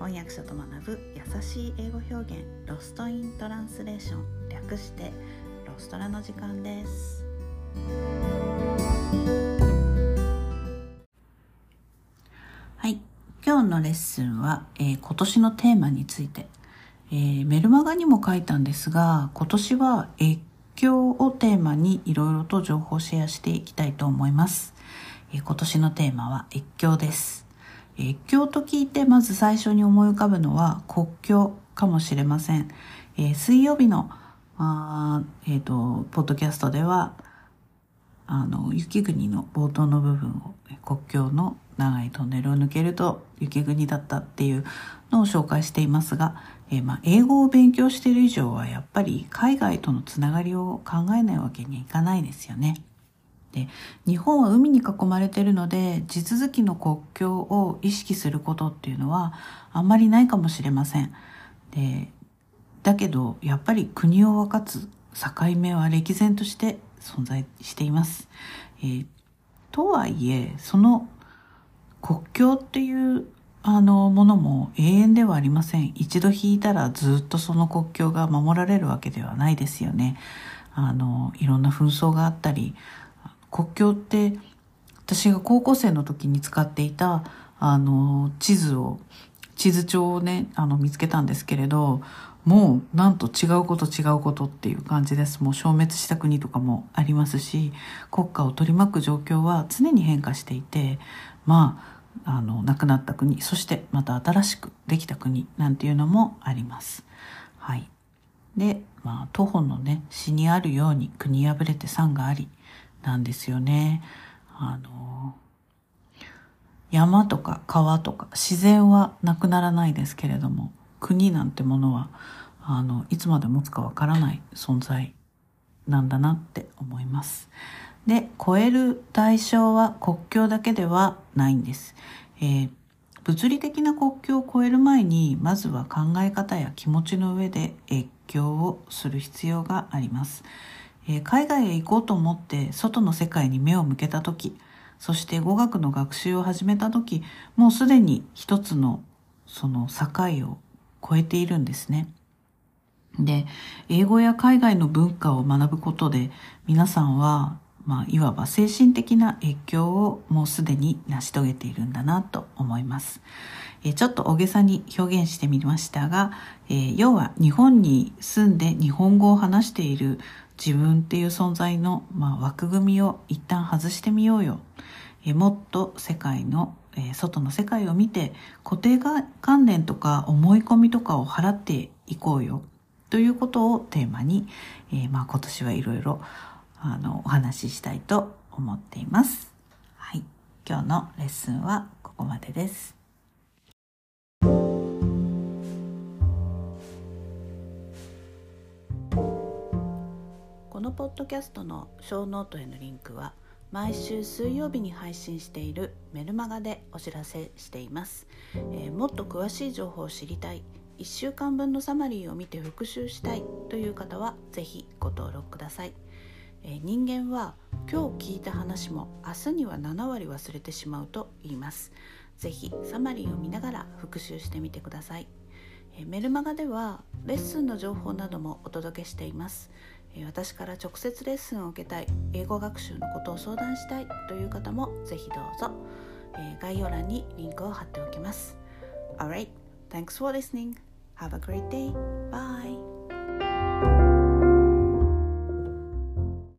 翻訳者と学ぶ優しい英語表現ロストイントランスレーション略してロストラの時間です。はい今日のレッスンは、えー、今年のテーマについて、えー、メルマガにも書いたんですが今年は越境をテーマにいろいろと情報シェアしていきたいと思います、えー、今年のテーマは越境です。越境と聞いてまず最初に思い浮かぶのは国境かもしれません。え、水曜日のあえっ、ー、と、ポッドキャストでは、あの、雪国の冒頭の部分を、国境の長いトンネルを抜けると雪国だったっていうのを紹介していますが、えー、まあ、英語を勉強している以上はやっぱり海外とのつながりを考えないわけにはいかないですよね。で日本は海に囲まれてるので地続きの国境を意識することっていうのはあんまりないかもしれません。でだけどやっぱり国を分かつ境目は歴然として存在しています。えー、とはいえその国境っていうあのものも永遠ではありません。一度引いたらずっとその国境が守られるわけではないですよね。あのいろんな紛争があったり国境って私が高校生の時に使っていたあの地図を地図帳をねあの見つけたんですけれどもうなんと違うこと違うことっていう感じですもう消滅した国とかもありますし国家を取り巻く状況は常に変化していてまああの亡くなった国そしてまた新しくできた国なんていうのもあります。はい、で、まあ、徒歩のね詩にあるように国破れて山がありなんですよね。あの、山とか川とか自然はなくならないですけれども、国なんてものは、あの、いつまで持つかわからない存在なんだなって思います。で、超える対象は国境だけではないんです。えー、物理的な国境を越える前に、まずは考え方や気持ちの上で越境をする必要があります。え、海外へ行こうと思って外の世界に目を向けた時そして語学の学習を始めた時もうすでに一つのその境を超えているんですね。で英語や海外の文化を学ぶことで皆さんは、まあ、いわば精神的な越境をもうすでに成し遂げているんだなと思います。えちょっと大げさに表現してみましたが、えー、要は日本に住んで日本語を話している自分っていう存在の、まあ、枠組みを一旦外してみようよ。えもっと世界の、え外の世界を見て固定観念とか思い込みとかを払っていこうよ。ということをテーマに、えー、まあ、今年はいろいろあのお話ししたいと思っています。はい。今日のレッスンはここまでです。このポッドキャストの show note へのリンクは毎週水曜日に配信しているメルマガでお知らせしています、えー、もっと詳しい情報を知りたい1週間分のサマリーを見て復習したいという方は是非ご登録ください、えー、人間は今日聞いた話も明日には7割忘れてしまうと言います是非サマリーを見ながら復習してみてくださいえメルマガではレッスンの情報などもお届けしています私から直接レッスンを受けたい英語学習のことを相談したいという方もぜひどうぞえ概要欄にリンクを貼っておきます Alright, thanks for listening. Have a great day. Bye.